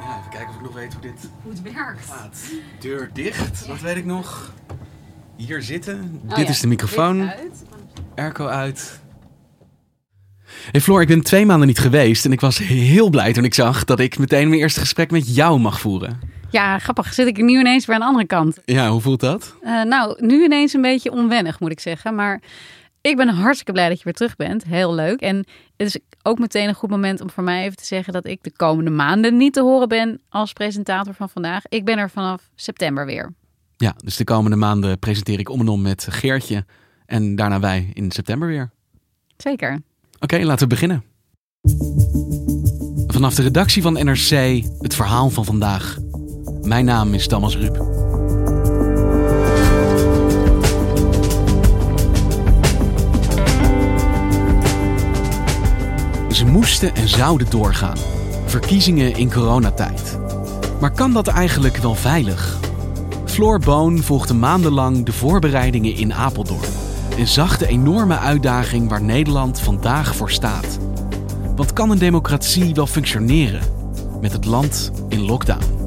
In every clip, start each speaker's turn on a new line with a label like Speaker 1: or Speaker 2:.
Speaker 1: Ja, even kijken of ik nog weet hoe dit
Speaker 2: Hoe het werkt.
Speaker 1: gaat. Deur dicht, dat weet ik nog. Hier zitten.
Speaker 2: Oh
Speaker 1: dit
Speaker 2: ja,
Speaker 1: is de microfoon.
Speaker 2: uit.
Speaker 1: Airco uit. Hey Floor, ik ben twee maanden niet geweest en ik was heel blij toen ik zag dat ik meteen mijn eerste gesprek met jou mag voeren.
Speaker 2: Ja, grappig. Zit ik nu ineens weer aan de andere kant.
Speaker 1: Ja, hoe voelt dat?
Speaker 2: Eh, nou, nu ineens een beetje onwennig, moet ik zeggen. Maar ik ben hartstikke blij dat je weer terug bent. Heel leuk. En het is ook meteen een goed moment om voor mij even te zeggen dat ik de komende maanden niet te horen ben als presentator van vandaag. Ik ben er vanaf september weer.
Speaker 1: Ja, dus de komende maanden presenteer ik om en om met Geertje en daarna wij in september weer.
Speaker 2: Zeker.
Speaker 1: Oké, laten we beginnen. Vanaf de redactie van NRC het verhaal van vandaag. Mijn naam is Thomas Ruip. Moesten en zouden doorgaan. Verkiezingen in coronatijd. Maar kan dat eigenlijk wel veilig? Floor Boon volgde maandenlang de voorbereidingen in Apeldoorn en zag de enorme uitdaging waar Nederland vandaag voor staat. Want kan een democratie wel functioneren met het land in lockdown?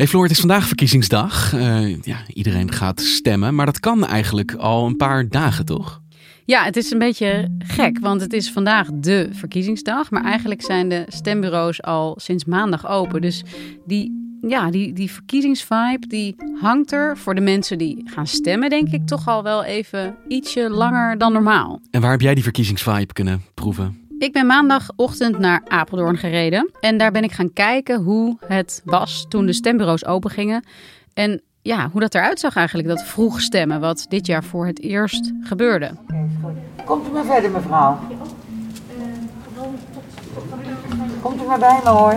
Speaker 1: Hey Floor, het is vandaag verkiezingsdag. Eh, ja, iedereen gaat stemmen, maar dat kan eigenlijk al een paar dagen, toch?
Speaker 2: Ja, het is een beetje gek, want het is vandaag de verkiezingsdag. Maar eigenlijk zijn de stembureaus al sinds maandag open. Dus die, ja, die, die verkiezingsvibe die hangt er voor de mensen die gaan stemmen, denk ik, toch al wel even ietsje langer dan normaal.
Speaker 1: En waar heb jij die verkiezingsvibe kunnen proeven?
Speaker 2: Ik ben maandagochtend naar Apeldoorn gereden. En daar ben ik gaan kijken hoe het was toen de stembureaus open gingen. En ja, hoe dat eruit zag eigenlijk, dat vroeg stemmen, wat dit jaar voor het eerst gebeurde.
Speaker 3: Komt u maar verder, mevrouw. Komt u maar bij me hoor.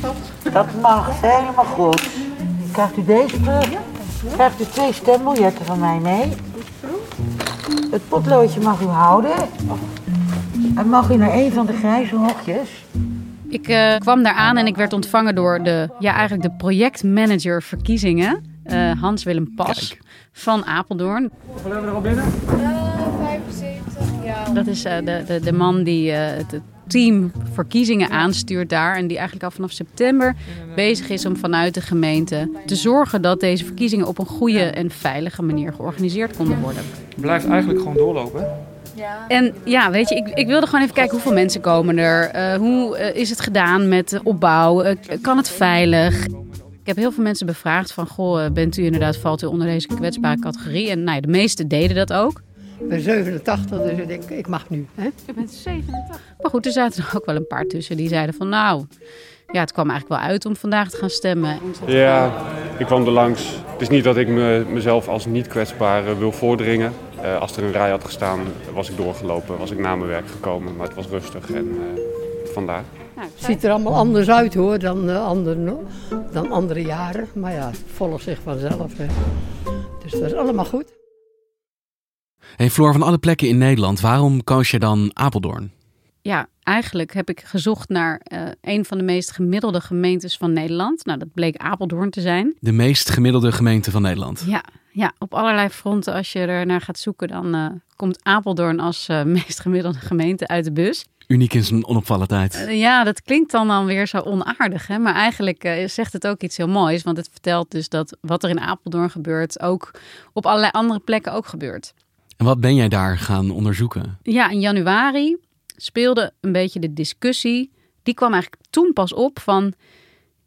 Speaker 3: Dat? Dat mag, helemaal goed. Krijgt u deze terug? Krijgt u twee stembiljetten van mij mee? Het potloodje mag u houden. En mag u naar een van de grijze hokjes?
Speaker 2: Ik eh, kwam daar aan en ik werd ontvangen door de, ja, eigenlijk de projectmanager verkiezingen, eh, Hans-Willem Pas
Speaker 1: Kijk.
Speaker 2: van Apeldoorn.
Speaker 4: Hoeveel hebben we er al binnen?
Speaker 5: 75, ja.
Speaker 2: Dat is eh, de, de, de man die eh, het het team verkiezingen aanstuurt daar. En die eigenlijk al vanaf september bezig is om vanuit de gemeente te zorgen dat deze verkiezingen op een goede en veilige manier georganiseerd konden worden.
Speaker 4: Blijft eigenlijk gewoon doorlopen.
Speaker 5: Ja.
Speaker 2: En ja, weet je, ik, ik wilde gewoon even kijken hoeveel mensen komen er. Eh, hoe eh, is het gedaan met de opbouw? Eh, kan het veilig? Ik heb heel veel mensen bevraagd van, goh, bent u inderdaad, valt u onder deze kwetsbare categorie? En nou ja, de meesten deden dat ook.
Speaker 6: Ik ben 87, dus ik denk, ik mag nu. Hè?
Speaker 2: Je bent 87. Maar goed, er zaten er ook wel een paar tussen die zeiden van, nou, ja, het kwam eigenlijk wel uit om vandaag te gaan stemmen.
Speaker 7: Ja, ik kwam er langs. Het is niet dat ik me, mezelf als niet kwetsbaar eh, wil voordringen. Eh, als er een rij had gestaan, was ik doorgelopen, was ik na mijn werk gekomen. Maar het was rustig en eh, vandaar.
Speaker 2: Nou,
Speaker 6: Het ziet er allemaal anders uit hoor dan, eh, andere, dan andere jaren. Maar ja, het volgt zich vanzelf. Hè. Dus dat is allemaal goed.
Speaker 1: Hey Floor, van alle plekken in Nederland, waarom koos je dan Apeldoorn?
Speaker 2: Ja, eigenlijk heb ik gezocht naar eh, een van de meest gemiddelde gemeentes van Nederland. Nou, dat bleek Apeldoorn te zijn.
Speaker 1: De meest gemiddelde gemeente van Nederland.
Speaker 2: Ja, ja op allerlei fronten. Als je er naar gaat zoeken, dan eh, komt Apeldoorn als eh, meest gemiddelde gemeente uit de bus.
Speaker 1: Uniek in zijn onopvallendheid.
Speaker 2: Ja, dat klinkt dan dan weer zo onaardig. Hè? Maar eigenlijk zegt het ook iets heel moois. Want het vertelt dus dat wat er in Apeldoorn gebeurt, ook op allerlei andere plekken ook gebeurt.
Speaker 1: En wat ben jij daar gaan onderzoeken?
Speaker 2: Ja, in januari speelde een beetje de discussie. Die kwam eigenlijk toen pas op van...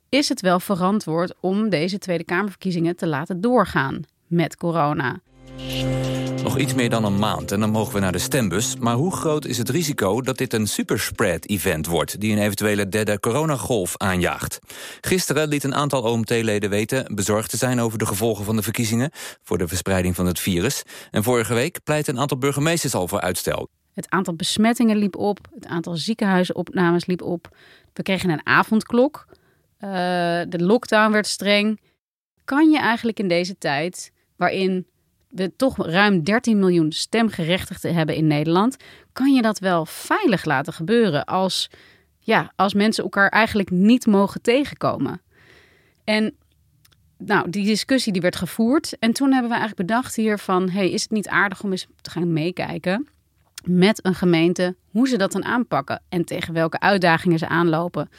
Speaker 2: is het wel verantwoord om deze Tweede Kamerverkiezingen te laten doorgaan met corona?
Speaker 8: Nog iets meer dan een maand en dan mogen we naar de stembus. Maar hoe groot is het risico dat dit een superspread-event wordt... die een eventuele derde coronagolf aanjaagt? Gisteren liet een aantal OMT-leden weten... bezorgd te zijn over de gevolgen van de verkiezingen... voor de verspreiding van het virus. En vorige week pleit een aantal burgemeesters al voor uitstel.
Speaker 2: Het aantal besmettingen liep op, het aantal ziekenhuisopnames liep op. We kregen een avondklok. Uh, de lockdown werd streng. Kan je eigenlijk in deze tijd, waarin we toch ruim 13 miljoen stemgerechtigden hebben in Nederland, kan je dat wel veilig laten gebeuren als, ja, als mensen elkaar eigenlijk niet mogen tegenkomen? En nou, die discussie die werd gevoerd. En toen hebben we eigenlijk bedacht hier van... hey, is het niet aardig om eens te gaan meekijken met een gemeente... hoe ze dat dan aanpakken en tegen welke uitdagingen ze aanlopen.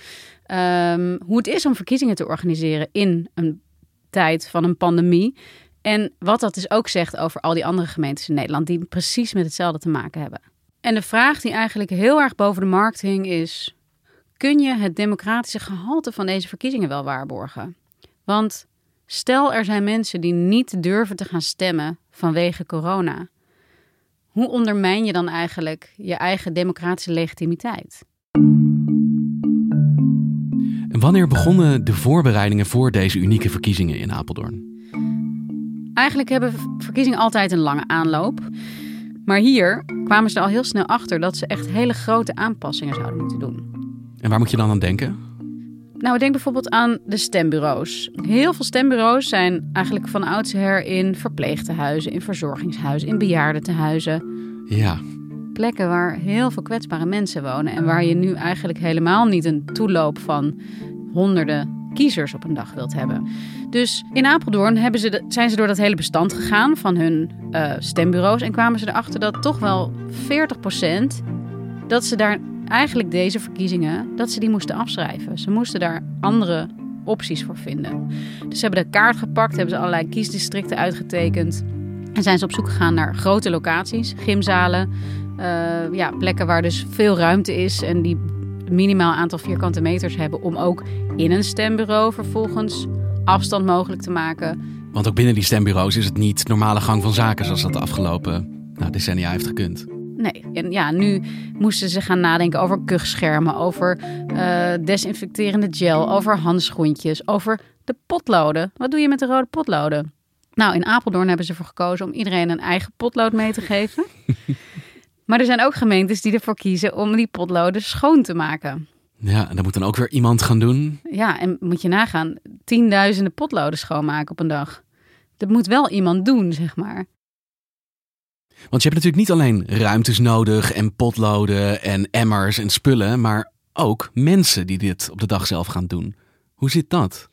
Speaker 2: Ehm, hoe het is om verkiezingen te organiseren in een tijd van een pandemie. En wat dat dus ook zegt over al die andere gemeentes in Nederland... die precies met hetzelfde te maken hebben. En de vraag die eigenlijk heel erg boven de markt hing is... kun je het democratische gehalte van deze verkiezingen wel waarborgen? Want stel er zijn mensen die niet durven te gaan stemmen vanwege corona... Hoe ondermijn je dan eigenlijk je eigen democratische legitimiteit?
Speaker 1: En wanneer begonnen de voorbereidingen voor deze unieke verkiezingen in Apeldoorn?
Speaker 2: Eigenlijk hebben verkiezingen altijd een lange aanloop. Maar hier kwamen ze al heel snel achter dat ze echt hele grote aanpassingen zouden moeten doen.
Speaker 1: En waar moet je dan aan denken?
Speaker 2: Nou, denk bijvoorbeeld aan de stembureaus. Heel veel stembureaus zijn eigenlijk van oudsher in verpleegtehuizen, in verzorgingshuizen, in bejaardentehuizen.
Speaker 1: Ja.
Speaker 2: Plekken waar heel veel kwetsbare mensen wonen en waar je nu eigenlijk helemaal niet een toeloop van honderden kiezers op een dag wilt hebben. Dus in Apeldoorn hebben ze zijn ze door dat hele bestand gegaan van hun uh, stembureaus en kwamen ze erachter dat toch wel 40% dat ze daar eigenlijk deze verkiezingen dat ze die moesten afschrijven. Ze moesten daar andere opties voor vinden. Dus ze hebben de kaart gepakt, hebben ze allerlei kiesdistricten uitgetekend en zijn ze op zoek gegaan naar grote locaties, gymzalen, uh, ja, plekken waar dus veel ruimte is en die minimaal aantal vierkante meters hebben om ook in een stembureau vervolgens afstand mogelijk te maken.
Speaker 1: Want ook binnen die stembureaus is het niet normale gang van zaken zoals dat de afgelopen nou, decennia heeft gekund.
Speaker 2: Nee, en ja, nu moesten ze gaan nadenken over kuchschermen, over uh, desinfecterende gel, over handschoentjes, over de potloden. Wat doe je met de rode potloden? Nou, in Apeldoorn hebben ze ervoor gekozen om iedereen een eigen potlood mee te geven. maar er zijn ook gemeentes die ervoor kiezen om die potloden schoon te maken.
Speaker 1: Ja, en dat moet dan ook weer iemand gaan doen.
Speaker 2: Ja, en moet je nagaan, tienduizenden potloden schoonmaken op een dag. Dat moet wel iemand doen, zeg maar.
Speaker 1: Want je hebt natuurlijk niet alleen ruimtes nodig en potloden en emmers en spullen, maar ook mensen die dit op de dag zelf gaan doen. Hoe zit dat?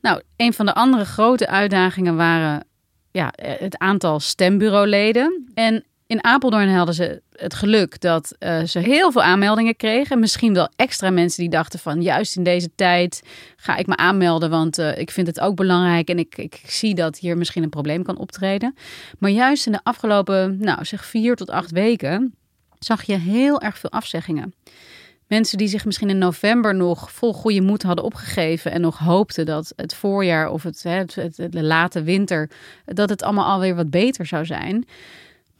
Speaker 2: Nou, een van de andere grote uitdagingen waren ja, het aantal stembureauleden. En in Apeldoorn hadden ze het geluk dat uh, ze heel veel aanmeldingen kregen. Misschien wel extra mensen die dachten van juist in deze tijd ga ik me aanmelden, want uh, ik vind het ook belangrijk en ik, ik zie dat hier misschien een probleem kan optreden. Maar juist in de afgelopen, nou zeg vier tot acht weken, zag je heel erg veel afzeggingen. Mensen die zich misschien in november nog vol goede moed hadden opgegeven en nog hoopten dat het voorjaar of het, het, het, de late winter, dat het allemaal alweer wat beter zou zijn.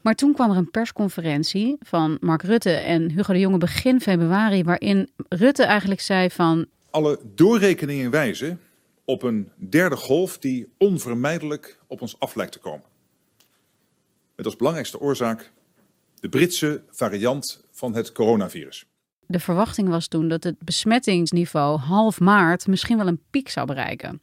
Speaker 2: Maar toen kwam er een persconferentie van Mark Rutte en Hugo de Jonge begin februari, waarin Rutte eigenlijk zei van.
Speaker 9: Alle doorrekeningen wijzen op een derde golf die onvermijdelijk op ons af lijkt te komen. Met als belangrijkste oorzaak de Britse variant van het coronavirus
Speaker 2: de verwachting was toen dat het besmettingsniveau half maart misschien wel een piek zou bereiken.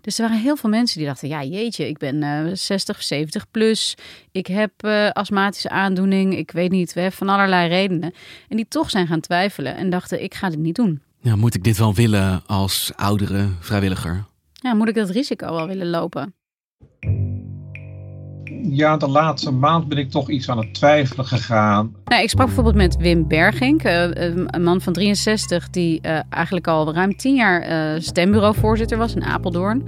Speaker 2: Dus er waren heel veel mensen die dachten: ja, jeetje, ik ben uh, 60, 70 plus. Ik heb uh, astmatische aandoening. Ik weet niet, we hebben van allerlei redenen. En die toch zijn gaan twijfelen en dachten: ik ga dit niet doen.
Speaker 1: Ja, moet ik dit wel willen als oudere vrijwilliger?
Speaker 2: Ja, moet ik dat risico wel willen lopen?
Speaker 10: Ja, de laatste maand ben ik toch iets aan het twijfelen gegaan.
Speaker 2: Nou, ik sprak bijvoorbeeld met Wim Bergink, uh, een man van 63, die uh, eigenlijk al ruim tien jaar uh, stembureauvoorzitter was in Apeldoorn.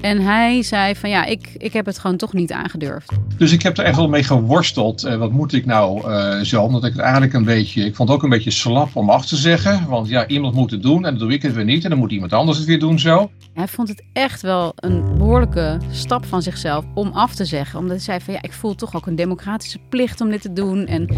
Speaker 2: En hij zei van ja, ik, ik heb het gewoon toch niet aangedurfd.
Speaker 10: Dus ik heb er echt wel mee geworsteld. Uh, wat moet ik nou uh, zo? Omdat ik het eigenlijk een beetje. Ik vond het ook een beetje slap om af te zeggen. Want ja, iemand moet het doen en dan doe ik het weer niet. En dan moet iemand anders het weer doen zo.
Speaker 2: Hij vond het echt wel een behoorlijke stap van zichzelf om af te zeggen. Omdat hij zei van ja, ik voel toch ook een democratische plicht om dit te doen. En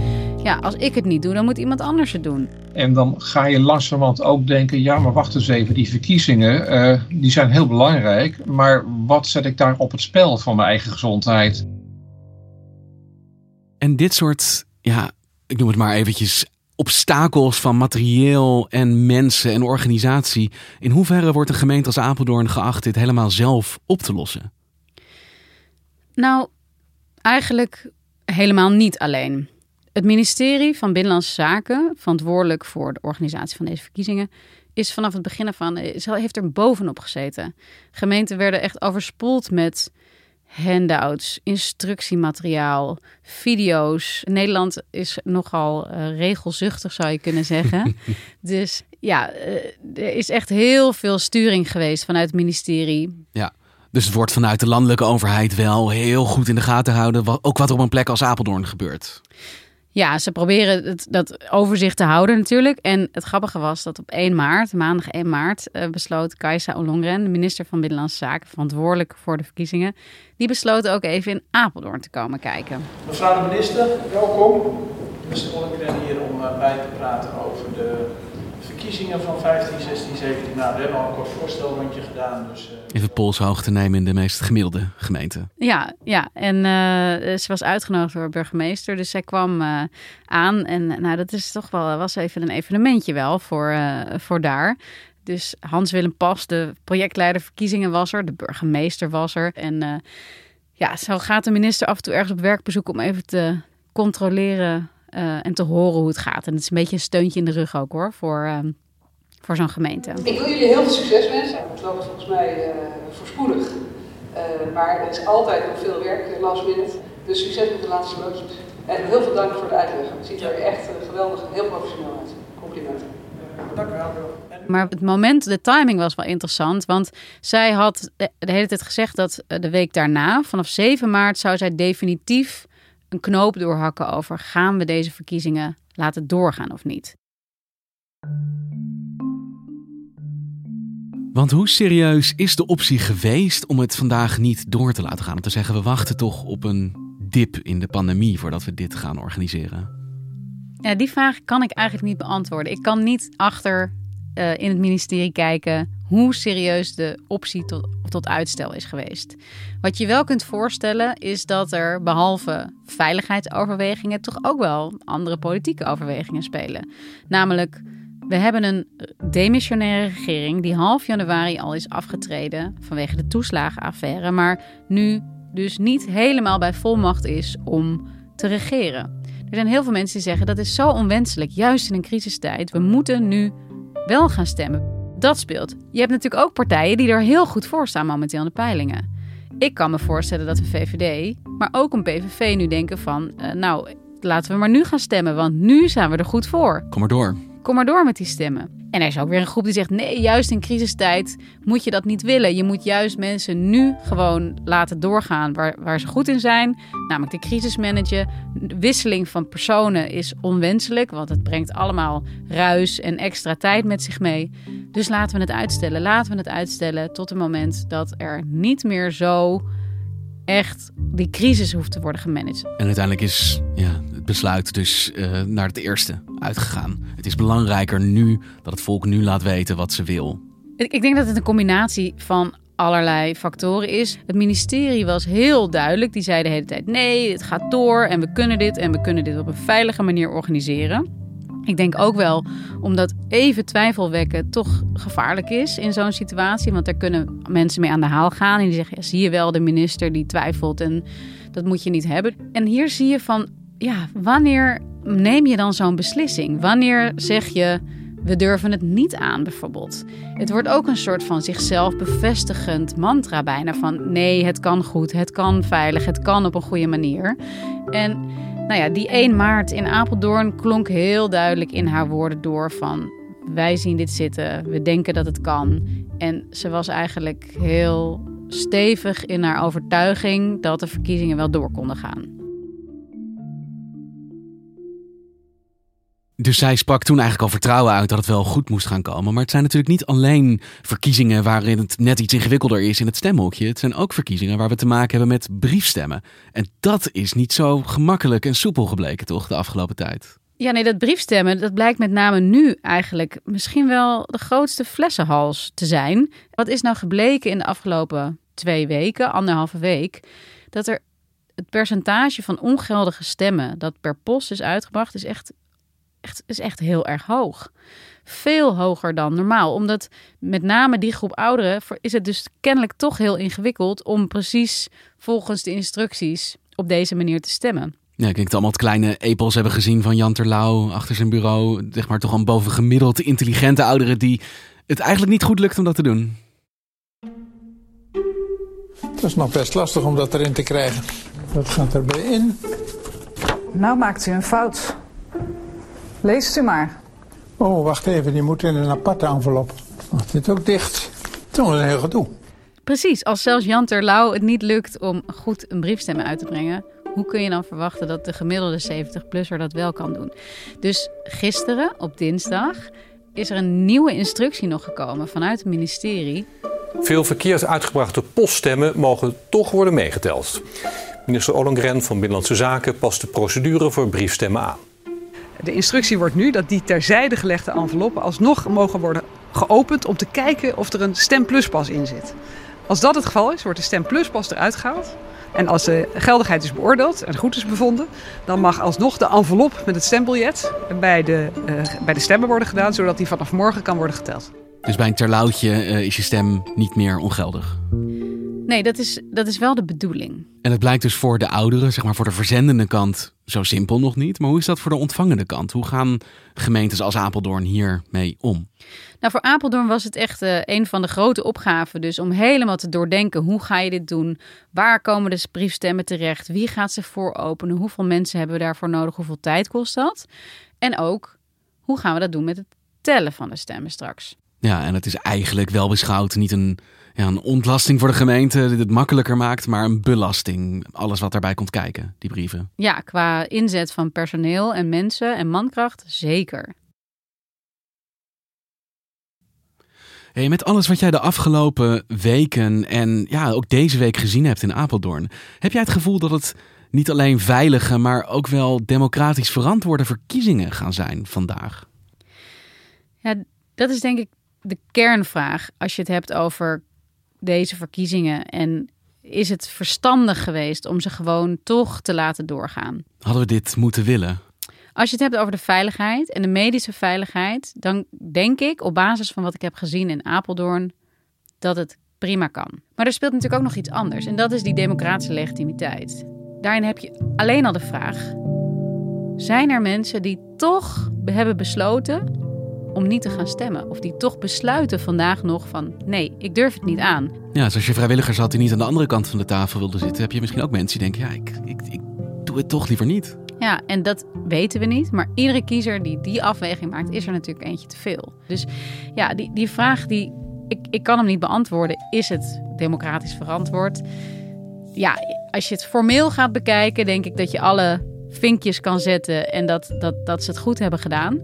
Speaker 2: ja, als ik het niet doe, dan moet iemand anders het doen.
Speaker 10: En dan ga je langzamerhand ook denken, ja, maar wacht eens even, die verkiezingen, uh, die zijn heel belangrijk. Maar wat zet ik daar op het spel voor mijn eigen gezondheid?
Speaker 1: En dit soort, ja, ik noem het maar eventjes, obstakels van materieel en mensen en organisatie. In hoeverre wordt een gemeente als Apeldoorn geacht dit helemaal zelf op te lossen?
Speaker 2: Nou, eigenlijk helemaal niet alleen. Het ministerie van Binnenlandse Zaken, verantwoordelijk voor de organisatie van deze verkiezingen, is vanaf het begin ervan, heeft er bovenop gezeten. Gemeenten werden echt overspoeld met handouts, instructiemateriaal, video's. Nederland is nogal uh, regelzuchtig, zou je kunnen zeggen. dus ja, uh, er is echt heel veel sturing geweest vanuit het ministerie.
Speaker 1: Ja. Dus het wordt vanuit de landelijke overheid wel heel goed in de gaten houden, ook wat er op een plek als Apeldoorn gebeurt.
Speaker 2: Ja, ze proberen het, dat overzicht te houden natuurlijk. En het grappige was dat op 1 maart, maandag 1 maart, uh, besloot Kajsa Ollongren, de minister van Binnenlandse Zaken, verantwoordelijk voor de verkiezingen, die besloot ook even in Apeldoorn te komen kijken.
Speaker 11: Mevrouw de minister, welkom. Minister Ollongren hier om uh, bij te praten over verkiezingen van 15, 16, 17. Nou, we hebben al een kort voorstelrondje gedaan. Dus, uh...
Speaker 1: Even polshoogte nemen in de meest gemiddelde gemeenten.
Speaker 2: Ja, ja. en uh, ze was uitgenodigd door burgemeester. Dus zij kwam uh, aan. En nou, dat is toch wel, was even een evenementje wel voor, voor daar. Dus Hans-Willem Pas, de projectleider verkiezingen was er. De burgemeester was er. En ja, zo gaat de minister af en toe ergens op werkbezoek om even te controleren uh, en te horen hoe het gaat. En het is een beetje een steuntje in de rug ook hoor, voor, uh, voor zo'n gemeente.
Speaker 12: Ik wil jullie heel veel succes wensen. Het loopt volgens mij uh, voorspoedig. maar er is altijd nog veel werk, last minute. Dus succes met de laatste loodjes. En heel veel dank voor de uitleg. Het ziet er echt geweldig en heel professioneel uit. Complimenten.
Speaker 11: Dank u wel.
Speaker 2: Maar het moment, de timing was wel interessant. Want zij had de hele tijd gezegd dat de week daarna, vanaf 7 maart, zou zij definitief een knoop doorhakken over gaan we deze verkiezingen laten doorgaan of niet.
Speaker 1: Want hoe serieus is de optie geweest om het vandaag niet door te laten gaan? Om te zeggen, we wachten toch op een dip in de pandemie voordat we dit gaan organiseren?
Speaker 2: Ja, die vraag kan ik eigenlijk niet beantwoorden. Ik kan niet achter uh, in het ministerie kijken hoe serieus de optie tot, tot uitstel is geweest. Wat je wel kunt voorstellen is dat er behalve veiligheidsoverwegingen toch ook wel andere politieke overwegingen spelen. Namelijk, we hebben een demissionaire regering die half januari al is afgetreden vanwege de toeslagenaffaire, maar nu dus niet helemaal bij volmacht is om te regeren. Er zijn heel veel mensen die zeggen dat is zo onwenselijk, juist in een crisistijd. We moeten nu wel gaan stemmen. Dat speelt. Je hebt natuurlijk ook partijen die er heel goed voor staan momenteel in de peilingen. Ik kan me voorstellen dat de VVD, maar ook een PVV nu denken van... Uh, nou, laten we maar nu gaan stemmen, want nu zijn we er goed voor.
Speaker 1: Kom maar door.
Speaker 2: Kom maar door met die stemmen. En er is ook weer een groep die zegt: nee, juist in crisistijd moet je dat niet willen. Je moet juist mensen nu gewoon laten doorgaan waar, waar ze goed in zijn, namelijk de crisismanager. De wisseling van personen is onwenselijk, want het brengt allemaal ruis en extra tijd met zich mee. Dus laten we het uitstellen. Laten we het uitstellen tot het moment dat er niet meer zo echt die crisis hoeft te worden gemanaged.
Speaker 1: En uiteindelijk is ja, besluit dus uh, naar het eerste uitgegaan. Het is belangrijker nu dat het volk nu laat weten wat ze wil.
Speaker 2: Ik, ik denk dat het een combinatie van allerlei factoren is. Het ministerie was heel duidelijk. Die zei de hele tijd: nee, het gaat door en we kunnen dit en we kunnen dit op een veilige manier organiseren. Ik denk ook wel omdat even twijfel wekken toch gevaarlijk is in zo'n situatie. Want daar kunnen mensen mee aan de haal gaan. En die zeggen, ja, zie je wel de minister die twijfelt en dat moet je niet hebben. En hier zie je van, ja, wanneer neem je dan zo'n beslissing? Wanneer zeg je, we durven het niet aan bijvoorbeeld? Het wordt ook een soort van zichzelf bevestigend mantra bijna van, nee, het kan goed, het kan veilig, het kan op een goede manier. En nou ja, die 1 maart in Apeldoorn klonk heel duidelijk in haar woorden door van wij zien dit zitten, we denken dat het kan. En ze was eigenlijk heel stevig in haar overtuiging dat de verkiezingen wel door konden gaan.
Speaker 1: Dus zij sprak toen eigenlijk al vertrouwen uit dat het wel goed moest gaan komen. Maar het zijn natuurlijk niet alleen verkiezingen waarin het net iets ingewikkelder is in het stemhokje. Het zijn ook verkiezingen waar we te maken hebben met briefstemmen. En dat is niet zo gemakkelijk en soepel gebleken, toch, de afgelopen tijd?
Speaker 2: Ja, nee, dat briefstemmen, dat blijkt met name nu eigenlijk misschien wel de grootste flessenhals te zijn. Wat is nou gebleken in de afgelopen twee weken, anderhalve week? Dat er het percentage van ongeldige stemmen dat per post is uitgebracht, is echt echt, is echt heel erg hoog. Veel hoger dan normaal. Omdat met name die groep ouderen is het dus kennelijk toch heel ingewikkeld om precies volgens de instructies op deze manier te stemmen.
Speaker 1: Ja, ik denk dat allemaal het kleine epels hebben gezien van Jan Terlouw achter zijn bureau. Zeg maar toch een bovengemiddeld intelligente ouderen die het eigenlijk niet goed lukt om dat te doen.
Speaker 13: Het is nog best lastig om dat erin te krijgen. Wat gaat erbij in?
Speaker 14: Nou maakt u een fout. Leest u maar.
Speaker 13: Oh, wacht even, die moet in een aparte envelop. Wacht, dit ook dicht. Dat is een heel gedoe.
Speaker 2: Precies, als zelfs Jan Terlouw het niet lukt om goed een briefstemmen uit te brengen, hoe kun je dan verwachten dat de gemiddelde 70-plusser dat wel kan doen? Dus gisteren, op dinsdag, is er een nieuwe instructie nog gekomen vanuit het ministerie.
Speaker 15: Veel verkeerd uitgebrachte poststemmen mogen toch worden meegeteld. Minister Ollongren van Binnenlandse Zaken past de procedure voor briefstemmen aan.
Speaker 14: De instructie wordt nu dat die terzijde gelegde enveloppen alsnog mogen worden geopend om te kijken of er een stempluspas in zit. Als dat het geval is, wordt de stempluspas eruit gehaald. En als de geldigheid is beoordeeld en goed is bevonden, dan mag alsnog de envelop met het stembiljet bij de, uh, bij de stemmen worden gedaan, zodat die vanaf morgen kan worden geteld.
Speaker 1: Dus bij een terlouwtje uh, is je stem niet meer ongeldig?
Speaker 2: Nee, dat is, dat is wel de bedoeling.
Speaker 1: En het blijkt dus voor de ouderen, zeg maar voor de verzendende kant, zo simpel nog niet. Maar hoe is dat voor de ontvangende kant? Hoe gaan gemeentes als Apeldoorn hiermee om?
Speaker 2: Nou, voor Apeldoorn was het echt uh, een van de grote opgaven. Dus om helemaal te doordenken, hoe ga je dit doen? Waar komen de briefstemmen terecht? Wie gaat ze vooropenen? Hoeveel mensen hebben we daarvoor nodig? Hoeveel tijd kost dat? En ook, hoe gaan we dat doen met het tellen van de stemmen straks?
Speaker 1: Ja, en het is eigenlijk wel beschouwd niet een ja, een ontlasting voor de gemeente die het makkelijker maakt, maar een belasting. Alles wat daarbij komt kijken, die brieven.
Speaker 2: Ja, qua inzet van personeel en mensen en mankracht, zeker.
Speaker 1: Hey, met alles wat jij de afgelopen weken en ja, ook deze week gezien hebt in Apeldoorn, heb jij het gevoel dat het niet alleen veilige, maar ook wel democratisch verantwoorde verkiezingen gaan zijn vandaag?
Speaker 2: Ja, dat is denk ik de kernvraag als je het hebt over deze verkiezingen? En is het verstandig geweest om ze gewoon toch te laten doorgaan?
Speaker 1: Hadden we dit moeten willen?
Speaker 2: Als je het hebt over de veiligheid en de medische veiligheid, dan denk ik op basis van wat ik heb gezien in Apeldoorn dat het prima kan. Maar er speelt natuurlijk ook nog iets anders en dat is die democratische legitimiteit. Daarin heb je alleen al de vraag: zijn er mensen die toch hebben besloten om niet te gaan stemmen. Of die toch besluiten vandaag nog van nee, ik durf het niet aan.
Speaker 1: Ja, dus als je vrijwilligers had die niet aan de andere kant van de tafel wilden zitten, heb je misschien ook mensen die denken, ja, ik, ik, ik doe het toch liever niet.
Speaker 2: Ja, en dat weten we niet. Maar iedere kiezer die die afweging maakt, is er natuurlijk eentje te veel. Dus ja, die, die vraag die ik, ik kan hem niet beantwoorden. Is het democratisch verantwoord? Ja, als je het formeel gaat bekijken, denk ik dat je alle vinkjes kan zetten en dat, dat, dat ze het goed hebben gedaan.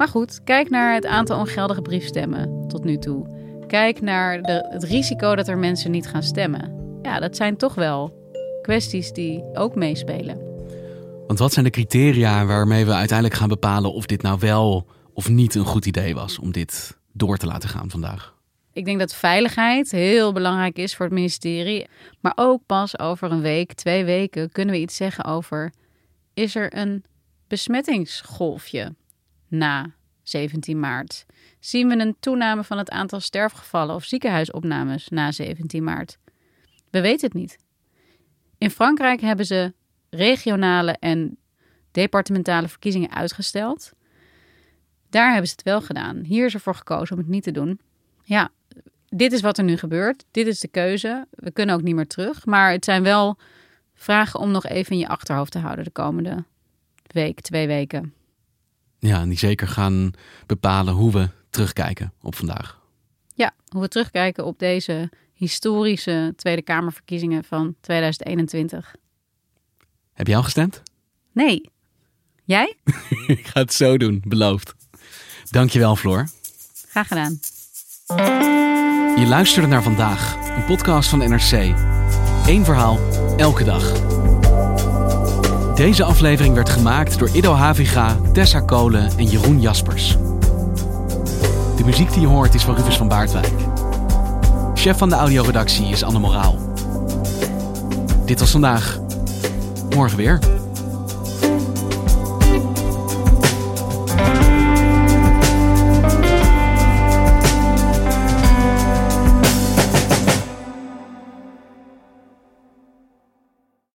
Speaker 2: Maar goed, kijk naar het aantal ongeldige briefstemmen tot nu toe. Kijk naar de, het risico dat er mensen niet gaan stemmen. Ja, dat zijn toch wel kwesties die ook meespelen.
Speaker 1: Want wat zijn de criteria waarmee we uiteindelijk gaan bepalen of dit nou wel of niet een goed idee was om dit door te laten gaan vandaag?
Speaker 2: Ik denk dat veiligheid heel belangrijk is voor het ministerie. Maar ook pas over een week, twee weken kunnen we iets zeggen over: is er een besmettingsgolfje? Na 17 maart? Zien we een toename van het aantal sterfgevallen of ziekenhuisopnames na 17 maart? We weten het niet. In Frankrijk hebben ze regionale en departementale verkiezingen uitgesteld. Daar hebben ze het wel gedaan. Hier is ervoor gekozen om het niet te doen. Ja, dit is wat er nu gebeurt. Dit is de keuze. We kunnen ook niet meer terug. Maar het zijn wel vragen om nog even in je achterhoofd te houden de komende week, twee weken.
Speaker 1: Ja, en die zeker gaan bepalen hoe we terugkijken op vandaag.
Speaker 2: Ja, hoe we terugkijken op deze historische Tweede Kamerverkiezingen van 2021.
Speaker 1: Heb jij al gestemd?
Speaker 2: Nee. Jij?
Speaker 1: Ik ga het zo doen, beloofd. Dankjewel, Floor.
Speaker 2: Graag gedaan.
Speaker 1: Je luisterde naar vandaag, een podcast van NRC. Eén verhaal, elke dag. Deze aflevering werd gemaakt door Ido Haviga, Tessa Kolen en Jeroen Jaspers. De muziek die je hoort is van Rufus van Baardwijk. Chef van de audioredactie is Anne Moraal. Dit was vandaag. Morgen weer.